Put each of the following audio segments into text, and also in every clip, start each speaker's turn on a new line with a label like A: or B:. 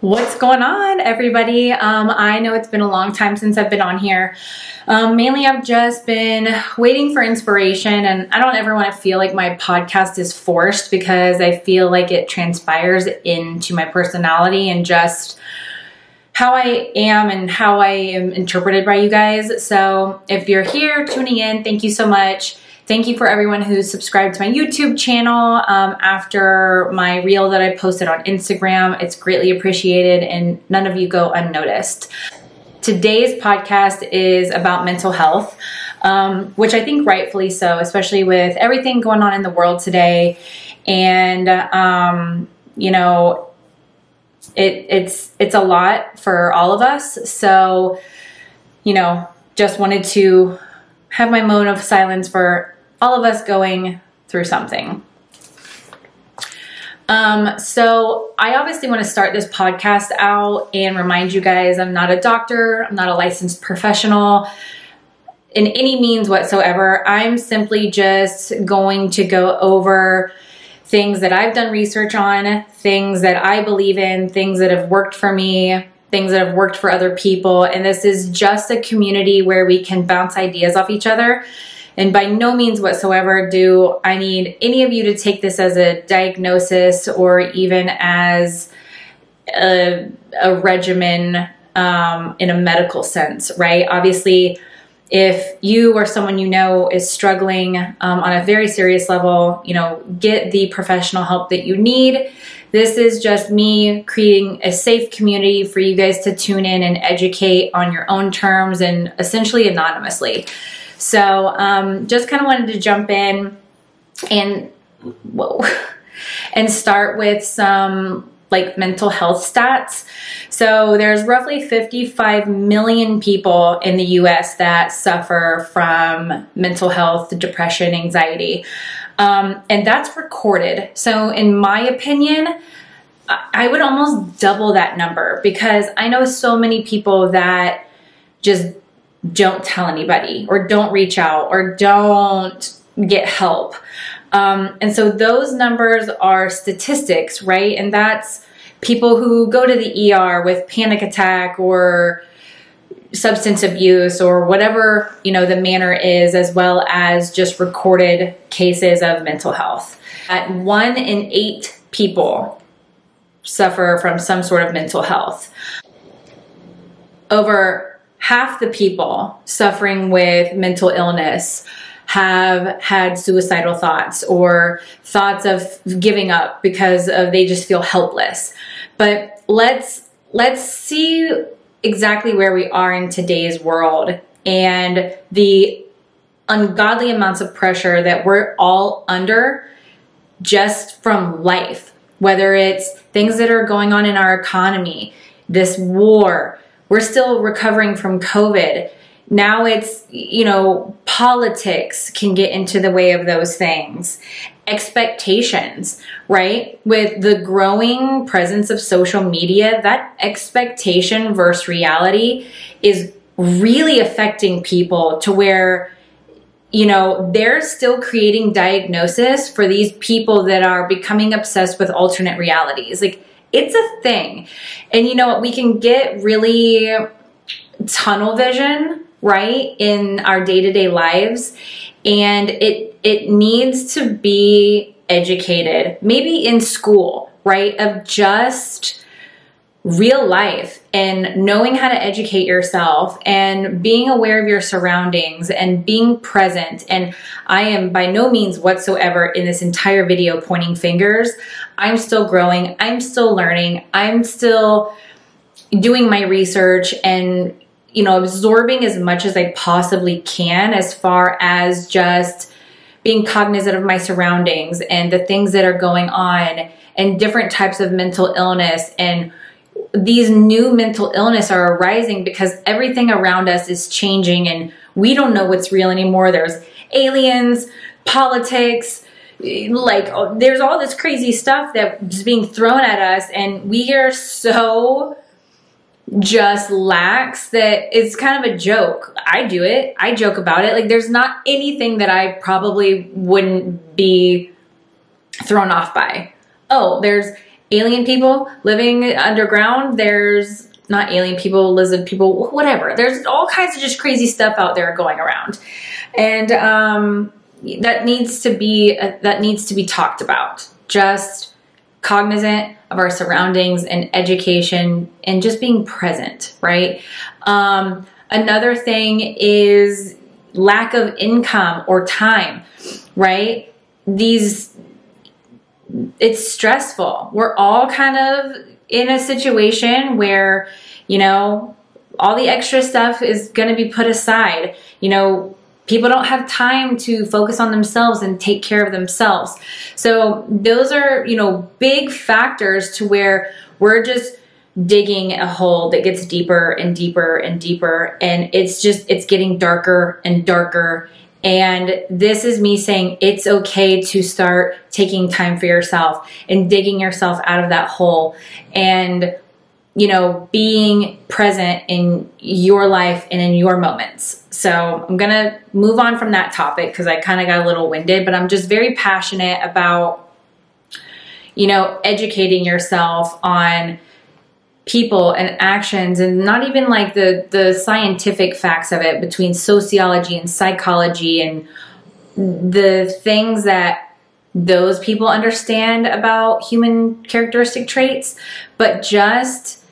A: What's going on, everybody? Um, I know it's been a long time since I've been on here. Um, mainly, I've just been waiting for inspiration, and I don't ever want to feel like my podcast is forced because I feel like it transpires into my personality and just how I am and how I am interpreted by you guys. So, if you're here tuning in, thank you so much. Thank you for everyone who subscribed to my YouTube channel um, after my reel that I posted on Instagram. It's greatly appreciated and none of you go unnoticed. Today's podcast is about mental health, um, which I think rightfully so, especially with everything going on in the world today. And, um, you know, it, it's it's a lot for all of us. So, you know, just wanted to have my moment of silence for all of us going through something. Um, so I obviously want to start this podcast out and remind you guys I'm not a doctor, I'm not a licensed professional in any means whatsoever. I'm simply just going to go over things that I've done research on, things that I believe in, things that have worked for me, things that have worked for other people. And this is just a community where we can bounce ideas off each other and by no means whatsoever do I need any of you to take this as a diagnosis or even as a, a regimen um, in a medical sense, right? Obviously, if you or someone you know is struggling um, on a very serious level, you know, get the professional help that you need. This is just me creating a safe community for you guys to tune in and educate on your own terms and essentially anonymously. So um, just kind of wanted to jump in and whoa, and start with some like mental health stats. So there's roughly 55 million people in the US that suffer from mental health, depression, anxiety. Um, and that's recorded. So, in my opinion, I would almost double that number because I know so many people that just don't tell anybody or don't reach out or don't get help. Um, and so those numbers are statistics, right? And that's people who go to the ER with panic attack or substance abuse or whatever, you know, the manner is, as well as just recorded cases of mental health. At one in eight people suffer from some sort of mental health. Over half the people suffering with mental illness have had suicidal thoughts or thoughts of giving up because of they just feel helpless. But let's let's see exactly where we are in today's world and the ungodly amounts of pressure that we're all under just from life, whether it's things that are going on in our economy, this war, we're still recovering from COVID. Now it's, you know, politics can get into the way of those things. Expectations, right? With the growing presence of social media, that expectation versus reality is really affecting people to where you know, they're still creating diagnosis for these people that are becoming obsessed with alternate realities. Like it's a thing. And you know what? We can get really tunnel vision, right, in our day to day lives. And it, it needs to be educated, maybe in school, right, of just real life and knowing how to educate yourself and being aware of your surroundings and being present. And I am by no means whatsoever in this entire video pointing fingers. I'm still growing. I'm still learning. I'm still doing my research and you know absorbing as much as I possibly can as far as just being cognizant of my surroundings and the things that are going on and different types of mental illness and these new mental illness are arising because everything around us is changing and we don't know what's real anymore. There's aliens, politics, like oh, there's all this crazy stuff that's being thrown at us and we are so just lax that it's kind of a joke. I do it. I joke about it. Like there's not anything that I probably wouldn't be thrown off by. Oh, there's alien people living underground. There's not alien people, lizard people, whatever. There's all kinds of just crazy stuff out there going around. And um, that needs to be uh, that needs to be talked about. Just cognizant of our surroundings and education and just being present, right? Um, another thing is lack of income or time, right? These, it's stressful. We're all kind of in a situation where, you know, all the extra stuff is going to be put aside. You know, people don't have time to focus on themselves and take care of themselves. So those are, you know, big factors to where we're just digging a hole that gets deeper and deeper and deeper. And it's just it's getting darker and darker. And this is me saying it's okay to start taking time for yourself and digging yourself out of that hole. And you know being present in your life and in your moments. So i'm gonna move on from that topic because i kind of got a little winded but i'm just very passionate about you know educating yourself on people and actions and not even like the the scientific facts of it between sociology and psychology and the things that those people understand about human characteristic traits but just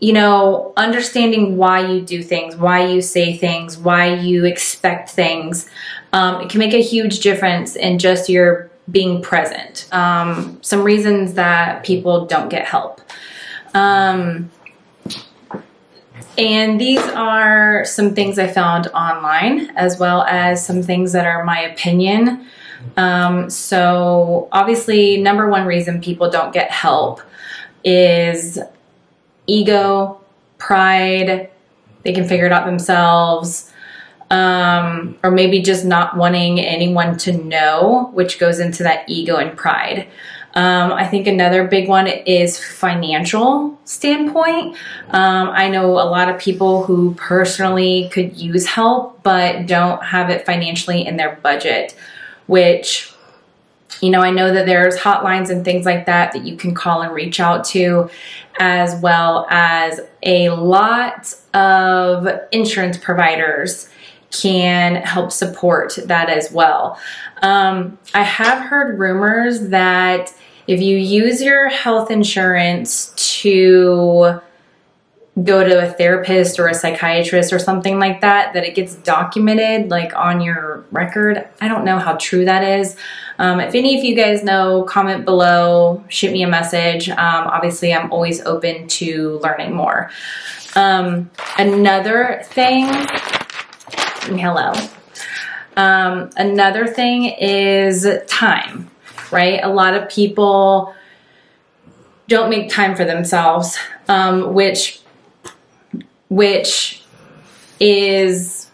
A: you know understanding why you do things why you say things why you expect things um, it can make a huge difference in just your being present um, some reasons that people don't get help um, and these are some things I found online, as well as some things that are my opinion. Um, so, obviously, number one reason people don't get help is ego, pride, they can figure it out themselves, um, or maybe just not wanting anyone to know, which goes into that ego and pride. Um, I think another big one is financial standpoint. Um, I know a lot of people who personally could use help, but don't have it financially in their budget, which you know, I know that there's hotlines and things like that that you can call and reach out to, as well as a lot of insurance providers can help support that as well. Um, I have heard rumors that if you use your health insurance to go to a therapist or a psychiatrist or something like that, that it gets documented like on your record. I don't know how true that is. Um, if any of you guys know, comment below, shoot me a message. Um, obviously, I'm always open to learning more. Um, another thing, hello. Um, another thing is time, right? A lot of people don't make time for themselves, um, which which is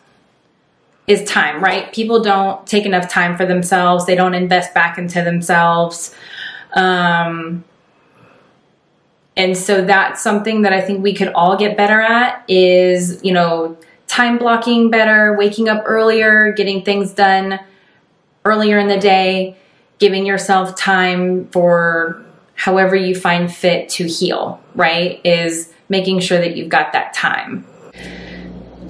A: is time, right? People don't take enough time for themselves. They don't invest back into themselves. Um, and so that's something that I think we could all get better at is, you know, time blocking better, waking up earlier, getting things done earlier in the day, giving yourself time for however you find fit to heal, right? Is making sure that you've got that time.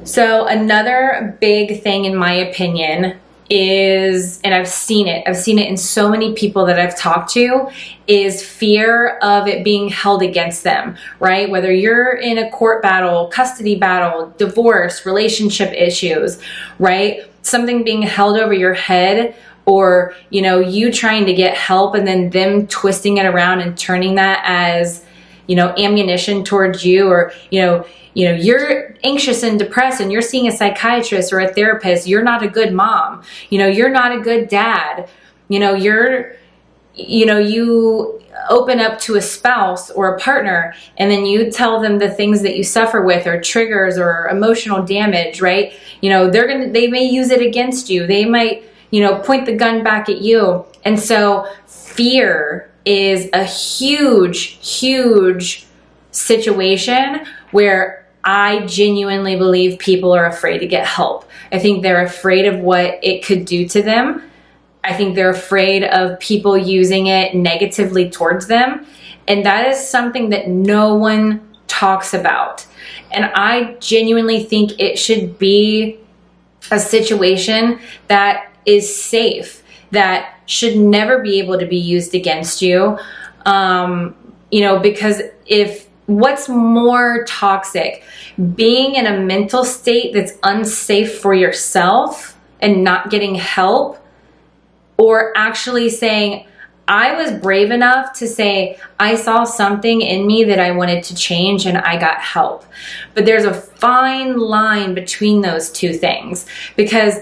A: So, another big thing, in my opinion, is, and I've seen it, I've seen it in so many people that I've talked to, is fear of it being held against them, right? Whether you're in a court battle, custody battle, divorce, relationship issues, right? Something being held over your head or, you know, you trying to get help and then them twisting it around and turning that as, you know, ammunition towards you or, you know, you know, you're anxious and depressed and you're seeing a psychiatrist or a therapist, you're not a good mom. You know, you're not a good dad. You know, you're you know, you open up to a spouse or a partner and then you tell them the things that you suffer with or triggers or emotional damage, right? You know, they're going to they may use it against you. They might, you know, point the gun back at you. And so fear is a huge, huge situation where I genuinely believe people are afraid to get help. I think they're afraid of what it could do to them. I think they're afraid of people using it negatively towards them. And that is something that no one talks about. And I genuinely think it should be a situation that is safe, that should never be able to be used against you. Um, you know, because if what's more toxic, being in a mental state that's unsafe for yourself and not getting help, or actually saying, I was brave enough to say, I saw something in me that I wanted to change and I got help. But there's a fine line between those two things because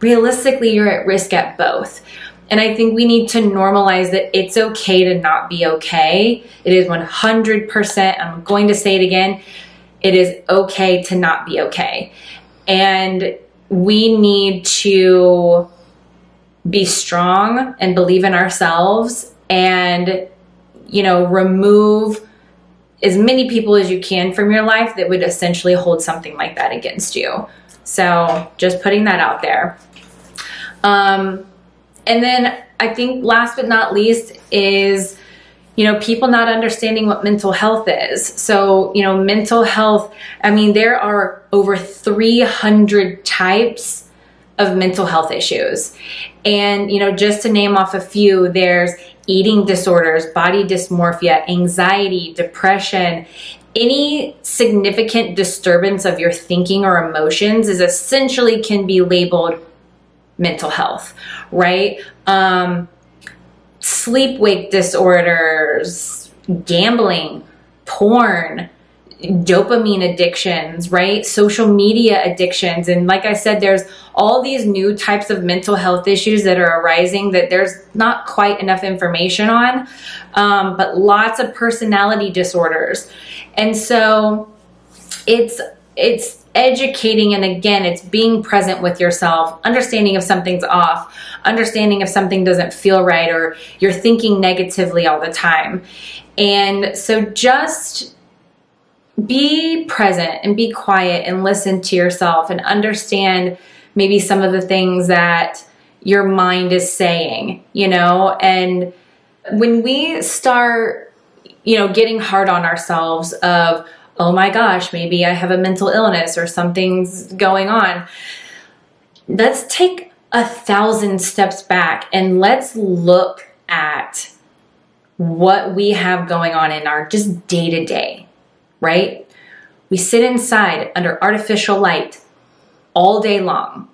A: realistically, you're at risk at both. And I think we need to normalize that it's okay to not be okay. It is 100%, I'm going to say it again, it is okay to not be okay. And we need to be strong and believe in ourselves and, you know, remove as many people as you can from your life that would essentially hold something like that against you. So just putting that out there. Um, and then I think last but not least is, you know, people not understanding what mental health is. So, you know, mental health, I mean, there are over 300 types of mental health issues. And, you know, just to name off a few, there's eating disorders, body dysmorphia, anxiety, depression, any significant disturbance of your thinking or emotions is essentially can be labeled mental health, right? Um, sleep wake disorders, gambling, porn, dopamine addictions, right? Social media addictions. And like I said, there's all these new types of mental health issues that are arising that there's not quite enough information on, um, but lots of personality disorders. And so it's, it's educating and again it's being present with yourself understanding if something's off understanding if something doesn't feel right or you're thinking negatively all the time. And so just be present and be quiet and listen to yourself and understand maybe some of the things that your mind is saying you know? And when we start you know getting hard on ourselves of oh my gosh, maybe I have a mental illness or something's going on. Let's take a thousand steps back and let's look at what we have going on in our just day to day, right? We sit inside under artificial light all day long.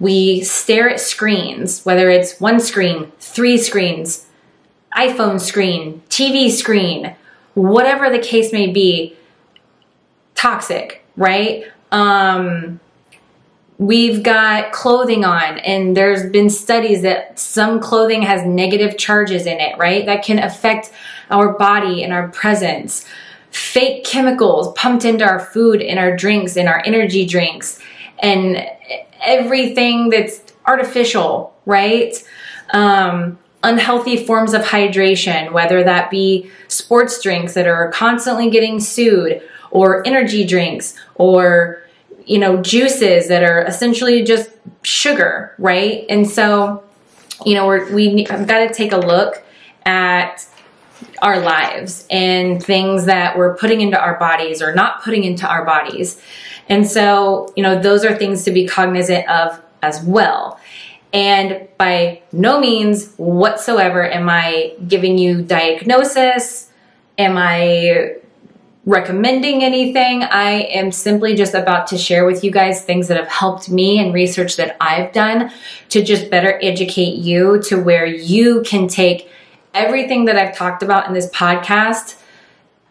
A: We stare at screens, whether it's one screen, three screens, iPhone screen, TV screen, whatever the case may be toxic, right? Um, we've got clothing on and there's been studies that some clothing has negative charges in it, right? That can affect our body and our presence. Fake chemicals pumped into our food, in our drinks, in our energy drinks, and everything that's artificial, right? Um, unhealthy forms of hydration, whether that be sports drinks that are constantly getting sued or energy drinks or you know juices that are essentially just sugar right? And so you know we're, we have got to take a look at our lives and things that we're putting into our bodies or not putting into our bodies. And so you know those are things to be cognizant of as well. And by no means whatsoever am i giving you diagnosis am i recommending anything. I am simply just about to share with you guys things that have helped me and research that I've done to just better educate you to where you can take everything that I've talked about in this podcast.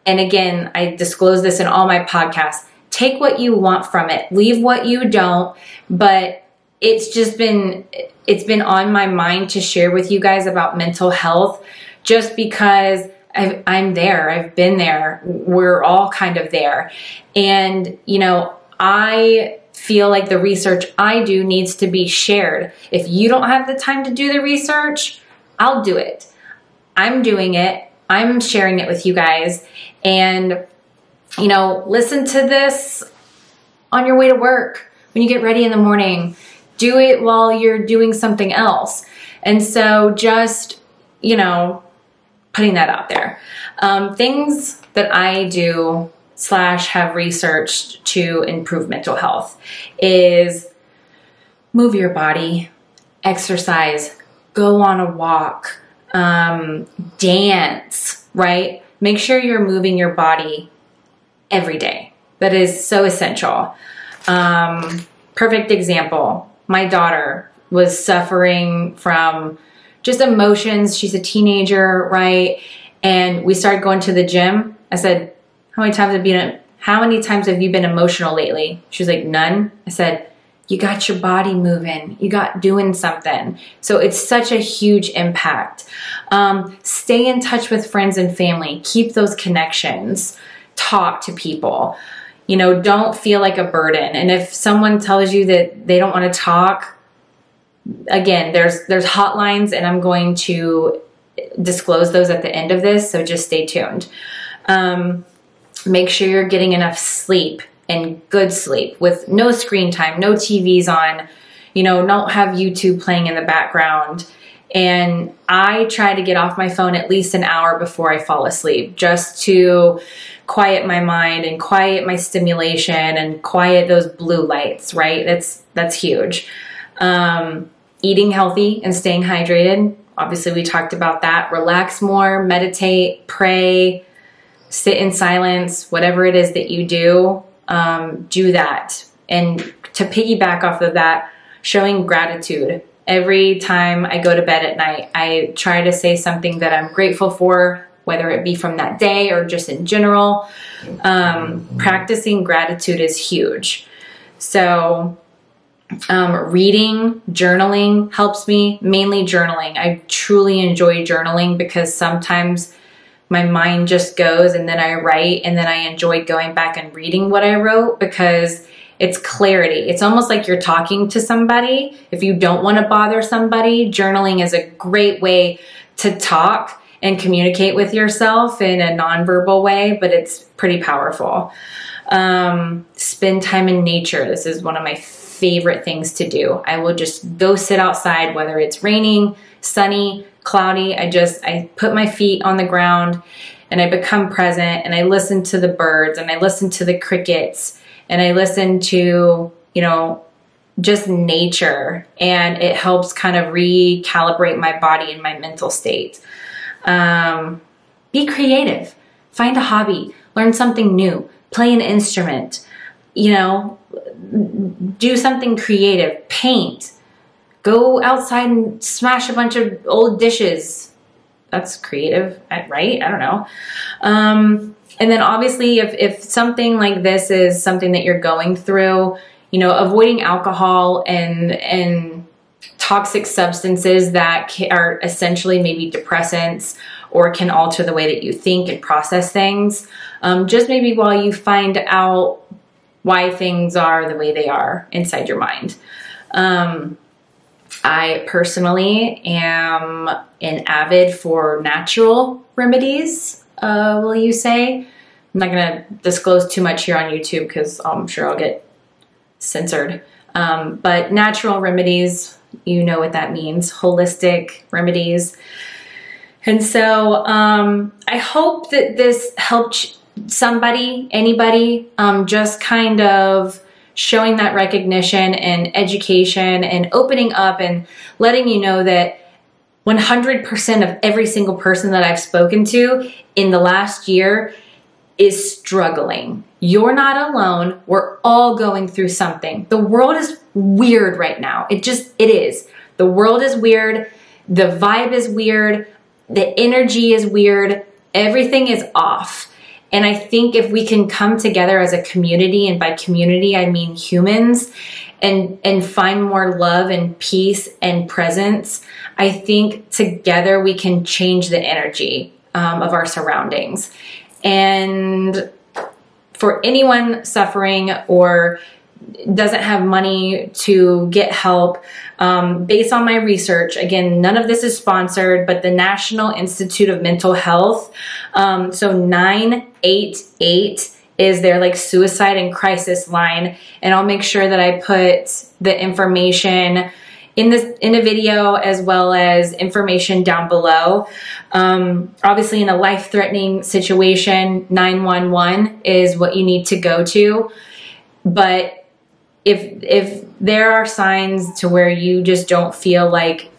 A: And again, I disclose this in all my podcasts. Take what you want from it, leave what you don't, but it's just been it's been on my mind to share with you guys about mental health just because i am there. I've been there. We're all kind of there. And, you know, I feel like the research I do needs to be shared. If you don't have the time to do the research, I'll do it. I'm doing it. I'm sharing it with you guys. And, you know, listen to this on your way to work, when you get ready in the morning. Do it while you're doing something else. And so just, you know, putting that out there. Um, things that I do slash have researched to improve mental health is move your body, exercise, go on a walk, um, dance, right? Make sure you're moving your body every day. That is so essential. Um, perfect example my daughter was suffering from just emotions. She's a teenager, right? And we started going to the gym. I said, How many times have you been how many times have you been emotional lately? She was like, None. I said, You got your body moving, you got doing something. So it's such a huge impact. Um, stay in touch with friends and family, keep those connections, talk to people you know, don't feel like a burden. And if someone tells you that they don't want to talk, again, there's there's hotlines and I'm going to disclose those at the end of this, so just stay tuned. Um, make sure you're getting enough sleep and good sleep with no screen time, no TVs on, you know, don't have YouTube playing in the background. And I try to get off my phone at least an hour before I fall asleep just to quiet my mind and quiet my stimulation and quiet those blue lights, right? That's that's huge. Um, eating healthy and staying hydrated. Obviously, we talked about that. Relax more, meditate, pray, sit in silence, whatever it is that you do, um, do that. And to piggyback off of that, showing gratitude. Every time I go to bed at night, I try to say something that I'm grateful for whether it be from that day or just in general. Um, practicing gratitude is huge. So, um, reading, journaling helps me, mainly journaling. I truly enjoy journaling because sometimes my mind just goes and then I write and then I enjoy going back and reading what I wrote because it's clarity. It's almost like you're talking to somebody. If you don't want to bother somebody, journaling is a great way to talk and communicate with yourself in a nonverbal way, but it's pretty powerful. Um, spend time in nature. This is one of my favorite things to do. I will just go sit outside, whether it's raining, sunny, cloudy. I just, I put my feet on the ground and I become present and I listen to the birds and I listen to the crickets and I listen to, you know, just nature and it helps kind of recalibrate my body and my mental state. Um, be creative. Find a hobby. Learn something new. Play an instrument. You know, do something creative. Paint. Go outside and smash a bunch of old dishes. That's creative, right? I don't know. Um, and then obviously, if, if something like this is something that you're going through, you know, avoiding alcohol and, and toxic substances that are essentially maybe depressants or can alter the way that you think and process things. Um, just maybe while you find out why things are the way they are inside your mind. Um, I personally am an avid for natural remedies, uh, will you say? I'm not going to disclose too much here on YouTube because I'm sure I'll get censored. Um, but natural remedies, you know what that means holistic remedies. And so um, I hope that this helped somebody, anybody, um, just kind of showing that recognition and education and opening up and letting you know that 100% of every single person that I've spoken to in the last year is struggling. You're not alone. We're all going through something. The world is weird right now. It just, it is. The world is weird. The vibe is weird. The energy is weird. Everything is off. And I think if we can come together as a community, and by community, I mean humans, and, and find more love and peace and presence, I think together we can change the energy um, of our surroundings. And for anyone suffering or doesn't have money to get help. Um, based on my research, again, none of this is sponsored, but the National Institute of Mental Health, um, so 988 is their like suicide and crisis line. And I'll make sure that I put the information in this in a video as well as information down below. Um, obviously, in a life threatening situation, nine one one is what you need to go to. But if if there are signs to where you just don't feel like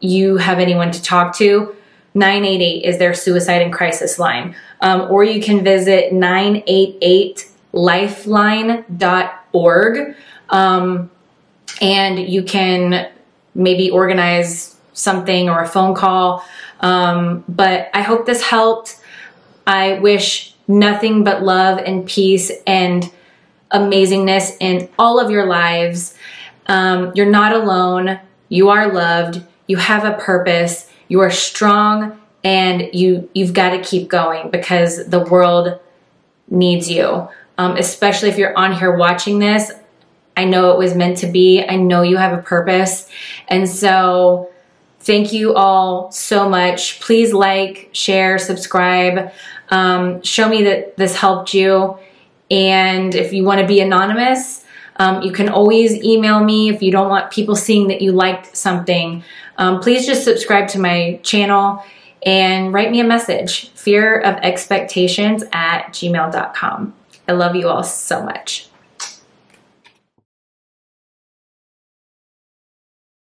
A: you have anyone to talk to, 988 is their suicide and crisis line. Um, or you can visit 988lifeline.org um, and you can maybe organize something or a phone call. Um, but I hope this helped. I wish nothing but love and peace and amazingness in all of your lives. Um, you're not alone. You are loved. You have a purpose. You are strong and you you've got to keep going because the world needs you. Um, especially if you're on here watching this, I know it was meant to be. I know you have a purpose, and so thank you all so much. Please like, share, subscribe. Um, show me that this helped you. And if you want to be anonymous, um, you can always email me if you don't want people seeing that you liked something. Um, please just subscribe to my channel and write me a message fear of expectations at gmail.com. I love you all so much.